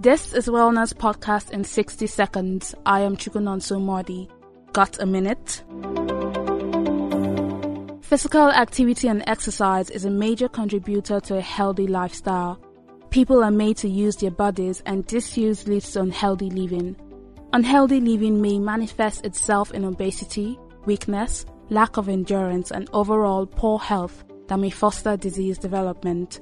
This is Wellness Podcast in 60 seconds. I am Chukunonso Modi. Got a minute? Physical activity and exercise is a major contributor to a healthy lifestyle. People are made to use their bodies, and disuse leads to unhealthy living. Unhealthy living may manifest itself in obesity, weakness, lack of endurance, and overall poor health that may foster disease development.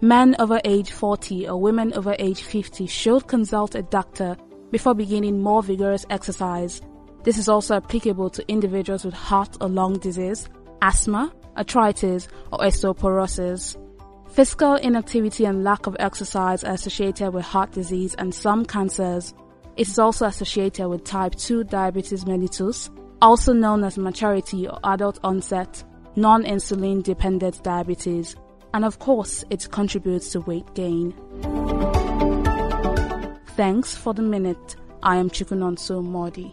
Men over age 40 or women over age 50 should consult a doctor before beginning more vigorous exercise. This is also applicable to individuals with heart or lung disease, asthma, arthritis, or osteoporosis. Physical inactivity and lack of exercise are associated with heart disease and some cancers. It is also associated with type 2 diabetes mellitus, also known as maturity or adult onset, non-insulin dependent diabetes, and of course, it contributes to weight gain. Thanks for the minute. I am Chukunonso Modi.